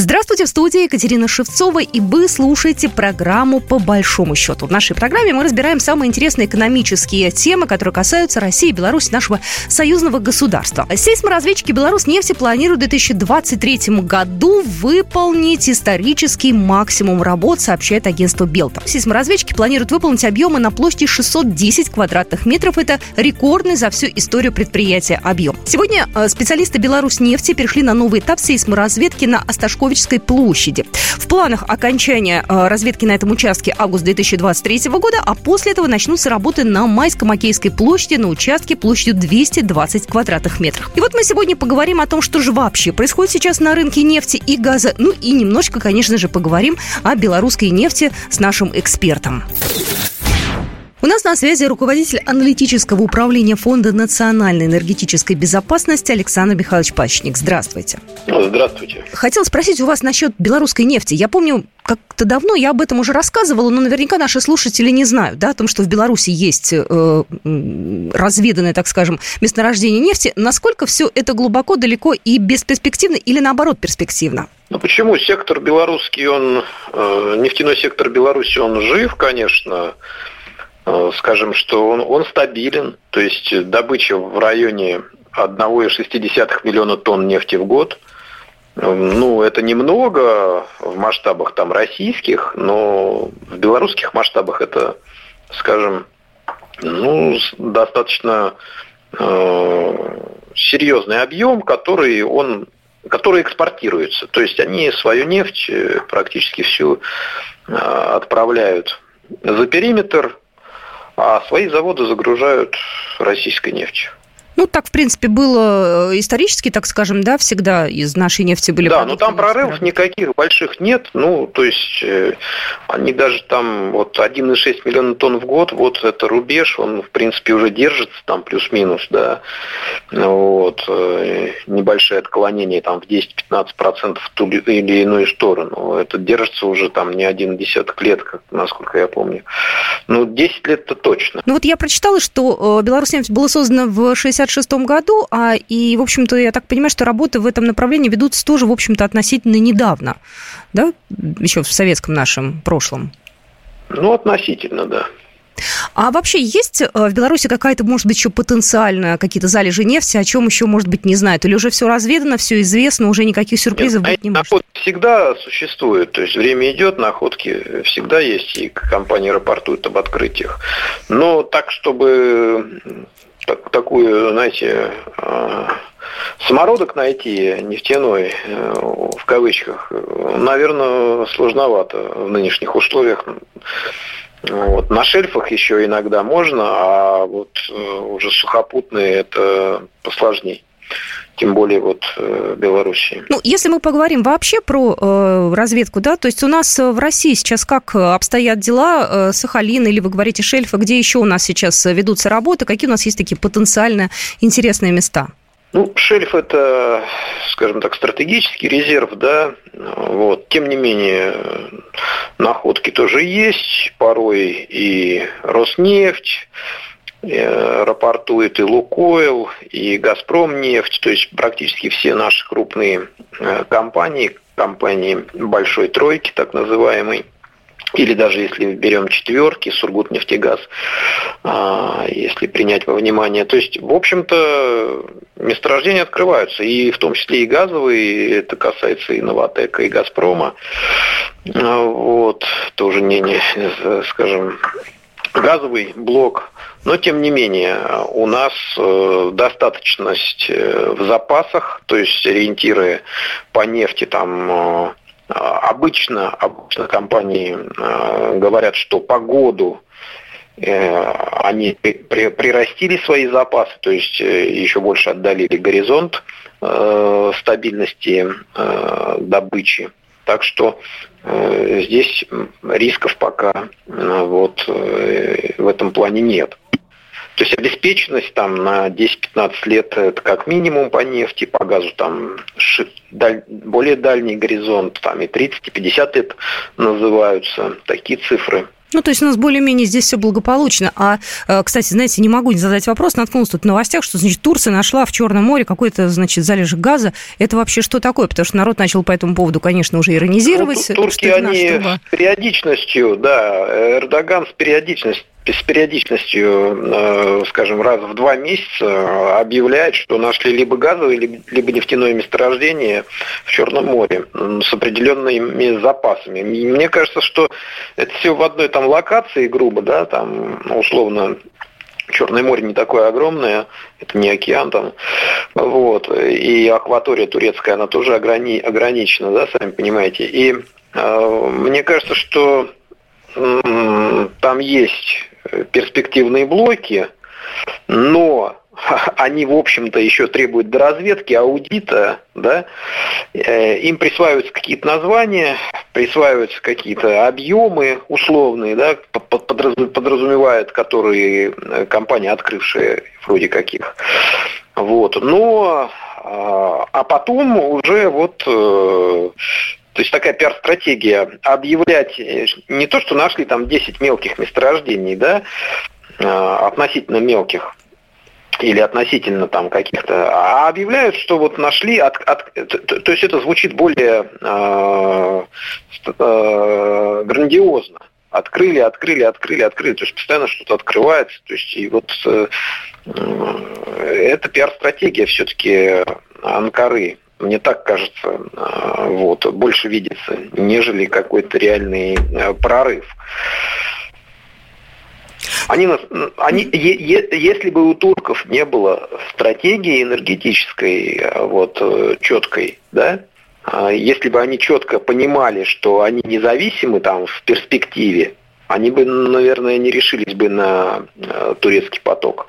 Здравствуйте, в студии Екатерина Шевцова, и вы слушаете программу «По большому счету». В нашей программе мы разбираем самые интересные экономические темы, которые касаются России и Беларуси, нашего союзного государства. Сейсморазведчики Беларусь нефти планируют в 2023 году выполнить исторический максимум работ, сообщает агентство Белта. Сейсморазведчики планируют выполнить объемы на площади 610 квадратных метров. Это рекордный за всю историю предприятия объем. Сегодня э, специалисты Беларусь нефти перешли на новый этап сейсморазведки на Осташкове Петровической площади. В планах окончания э, разведки на этом участке август 2023 года, а после этого начнутся работы на Майско-Макейской площади на участке площадью 220 квадратных метров. И вот мы сегодня поговорим о том, что же вообще происходит сейчас на рынке нефти и газа, ну и немножечко, конечно же, поговорим о белорусской нефти с нашим экспертом. У нас на связи руководитель аналитического управления Фонда национальной энергетической безопасности Александр Михайлович Пащник. Здравствуйте. Здравствуйте. Хотел спросить у вас насчет белорусской нефти. Я помню, как-то давно я об этом уже рассказывала, но наверняка наши слушатели не знают, да, о том, что в Беларуси есть э, разведанное, так скажем, месторождение нефти. Насколько все это глубоко, далеко и бесперспективно или наоборот перспективно? Ну почему? Сектор белорусский, он, э, нефтяной сектор Беларуси, он жив, конечно, скажем, что он, он стабилен, то есть добыча в районе 1,6 миллиона тонн нефти в год. Ну, это немного в масштабах там российских, но в белорусских масштабах это, скажем, ну, достаточно э, серьезный объем, который он который экспортируется. То есть они свою нефть э, практически всю э, отправляют за периметр, а свои заводы загружают российской нефтью. Ну, так, в принципе, было э, исторически, так скажем, да, всегда из нашей нефти были Да, но там прорывов никаких больших нет. Ну, то есть, э, они даже там, вот 1,6 миллиона тонн в год, вот это рубеж, он, в принципе, уже держится там плюс-минус, да. Вот. Э, небольшое отклонение там в 10-15% в ту или иную сторону. Это держится уже там не один десяток лет, как, насколько я помню. Ну, 10 лет это точно. Ну, вот я прочитала, что Беларусь-нефть была создана в 60 1966 году, а, и, в общем-то, я так понимаю, что работы в этом направлении ведутся тоже, в общем-то, относительно недавно, да, еще в советском нашем прошлом. Ну, относительно, да. А вообще есть э, в Беларуси какая-то, может быть, еще потенциально какие-то залежи нефти, о чем еще, может быть, не знают? Или уже все разведано, все известно, уже никаких сюрпризов Нет, быть не может? Находки всегда существуют, то есть время идет, находки всегда есть, и компании рапортуют об открытиях. Но так, чтобы так, такую, знаете, а, самородок найти нефтяной, э, в кавычках, наверное, сложновато в нынешних условиях. Вот. На шельфах еще иногда можно, а вот э, уже сухопутные это посложнее тем более вот э, Белоруссии. Ну, если мы поговорим вообще про э, разведку, да, то есть у нас э, в России сейчас как обстоят дела, э, Сахалин или вы говорите шельфа, где еще у нас сейчас ведутся работы, какие у нас есть такие потенциально интересные места? Ну, шельф это, скажем так, стратегический резерв, да, вот. Тем не менее, находки тоже есть, порой и Роснефть, Э, рапортует и Лукойл, и Газпром нефть, то есть практически все наши крупные э, компании, компании большой тройки, так называемой, или даже если берем четверки, Сургутнефтегаз, а, если принять во внимание. То есть, в общем-то, месторождения открываются, и в том числе и газовые, это касается и Новотека, и Газпрома. А, вот, тоже не, не скажем, газовый блок но, тем не менее, у нас э, достаточность э, в запасах, то есть ориентиры по нефти там э, обычно, обычно компании говорят, что по году они прирастили свои запасы, то есть еще больше отдалили горизонт стабильности добычи. Так что здесь рисков пока вот в этом плане нет. То есть обеспеченность там на 10-15 лет это как минимум по нефти, по газу там более дальний горизонт, там и 30, и 50 лет называются такие цифры. Ну, то есть у нас более-менее здесь все благополучно. А, э, кстати, знаете, не могу не задать вопрос, наткнулся тут в новостях, что, значит, Турция нашла в Черном море какой-то, значит, залежик газа. Это вообще что такое? Потому что народ начал по этому поводу, конечно, уже иронизировать. Ну, турки, они с периодичностью, да, Эрдоган с периодичностью с периодичностью, э, скажем, раз в два месяца объявляет, что нашли либо газовое, либо нефтяное месторождение в Черном море с определенными запасами. мне кажется, что это все в одной там локации, грубо, да, там условно Черное море не такое огромное, это не океан там, вот, и акватория турецкая, она тоже ограни, ограничена, да, сами понимаете. И э, мне кажется, что там есть перспективные блоки, но они, в общем-то, еще требуют доразведки, аудита, да, э, им присваиваются какие-то названия, присваиваются какие-то объемы условные, да, подразумевают, которые э, компания, открывшая вроде каких. Вот. Но а, а потом уже вот э, то есть такая пиар-стратегия объявлять не то, что нашли там 10 мелких месторождений, да, а, относительно мелких, или относительно там каких-то, а объявляют, что вот нашли, от, от, то, то есть это звучит более э, э, грандиозно. Открыли, открыли, открыли, открыли. То есть постоянно что-то открывается. То есть и вот э, это пиар-стратегия все-таки Анкары мне так кажется, а, вот, больше видится, нежели какой-то реальный э, прорыв. Они, они, е, если бы у турков не было стратегии энергетической э, вот, э, четкой, да, а, если бы они четко понимали, что они независимы там в перспективе, они бы, наверное, не решились бы на турецкий поток.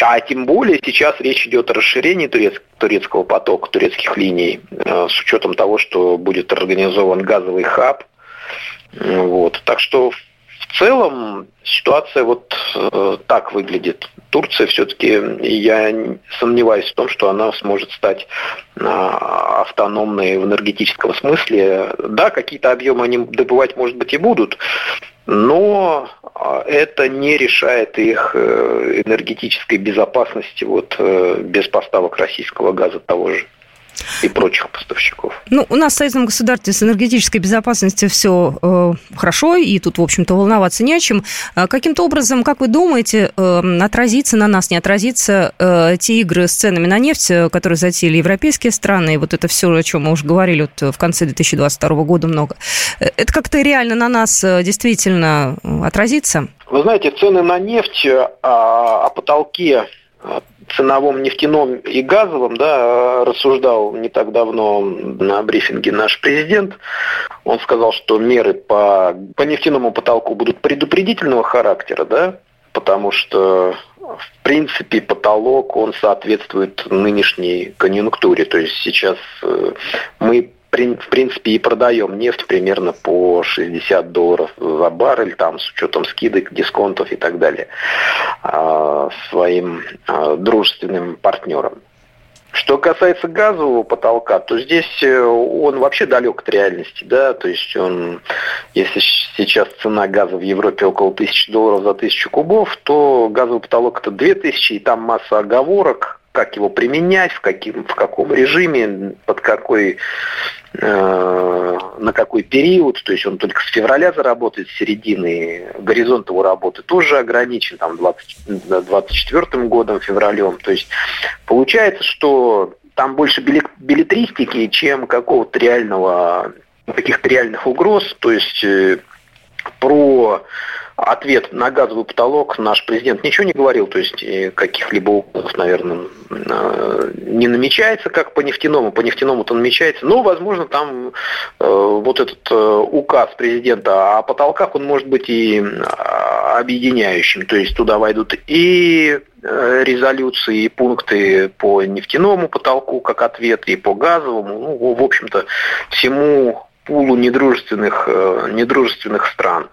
А тем более сейчас речь идет о расширении турец, турецкого потока, турецких линий, э, с учетом того, что будет организован газовый хаб. Вот. Так что в целом ситуация вот э, так выглядит. Турция все-таки, я сомневаюсь в том, что она сможет стать э, автономной в энергетическом смысле. Да, какие-то объемы они добывать, может быть, и будут, но а, это не решает их э, энергетической безопасности вот, э, без поставок российского газа того же и прочих поставщиков. Ну, у нас в союзном государстве с энергетической безопасностью все э, хорошо, и тут, в общем-то, волноваться не о чем. А каким-то образом, как вы думаете, э, отразится на нас, не отразится э, те игры с ценами на нефть, э, которые затеяли европейские страны, и вот это все, о чем мы уже говорили вот в конце 2022 года много, э, это как-то реально на нас э, действительно отразится? Вы знаете, цены на нефть, а, о потолке ценовом нефтяном и газовом, да, рассуждал не так давно на брифинге наш президент. Он сказал, что меры по, по нефтяному потолку будут предупредительного характера, да, потому что в принципе потолок, он соответствует нынешней конъюнктуре. То есть сейчас э, мы в принципе, и продаем нефть примерно по 60 долларов за баррель, там, с учетом скидок, дисконтов и так далее, а, своим а, дружественным партнерам. Что касается газового потолка, то здесь э, он вообще далек от реальности, да, то есть он, если сейчас цена газа в Европе около 1000 долларов за 1000 кубов, то газовый потолок это 2000, и там масса оговорок, как его применять, в, каким, в каком режиме, под какой, э, на какой период, то есть он только с февраля заработает, с середины, горизонт его работы тоже ограничен, там, 20, 24 годом, февралем, то есть получается, что там больше билетристики, чем какого-то реального, каких-то реальных угроз, то есть э, про ответ на газовый потолок наш президент ничего не говорил, то есть каких-либо угроз, наверное, э, не намечается, как по нефтяному. По нефтяному-то намечается, но, возможно, там э, вот этот э, указ президента о потолках, он может быть и объединяющим, то есть туда войдут и резолюции и пункты по нефтяному потолку как ответ, и по газовому, ну, в общем-то, всему пулу недружественных, недружественных стран.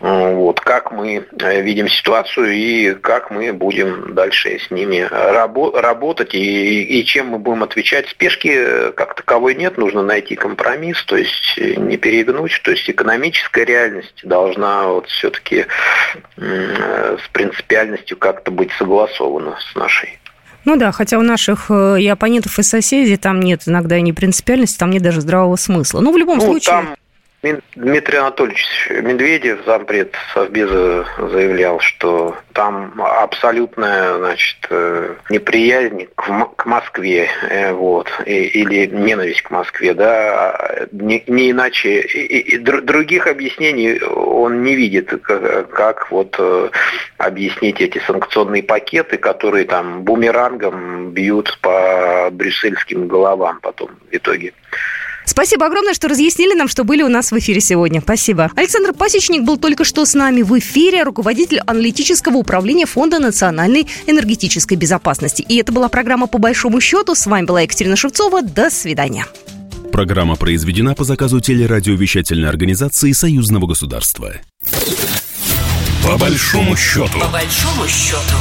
Вот, как мы э, видим ситуацию и как мы будем дальше с ними рабо- работать и, и чем мы будем отвечать. Спешки как таковой нет, нужно найти компромисс, то есть не перегнуть, то есть экономическая реальность должна вот все-таки с принципиальностью как-то быть согласована с нашей. Ну да, хотя у наших э, и оппонентов, и соседей там нет иногда и не принципиальности, там нет даже здравого смысла. Ну, в любом ну, случае... Там Дмитрий Анатольевич Медведев, зампред Совбеза, заявлял, что там абсолютная значит, э, неприязнь к Москве э, вот, или ненависть к Москве. Да, а не, не иначе. И, и других объяснений он не видит, как, как вот э, объяснить эти санкционные пакеты, которые там бумерангом бьют по брюссельским головам потом в итоге. Спасибо огромное, что разъяснили нам, что были у нас в эфире сегодня. Спасибо. Александр Пасечник был только что с нами в эфире, руководитель аналитического управления Фонда национальной энергетической безопасности. И это была программа «По большому счету». С вами была Екатерина Шевцова. До свидания. Программа произведена по заказу телерадиовещательной организации Союзного государства. По большому счету. По большому счету.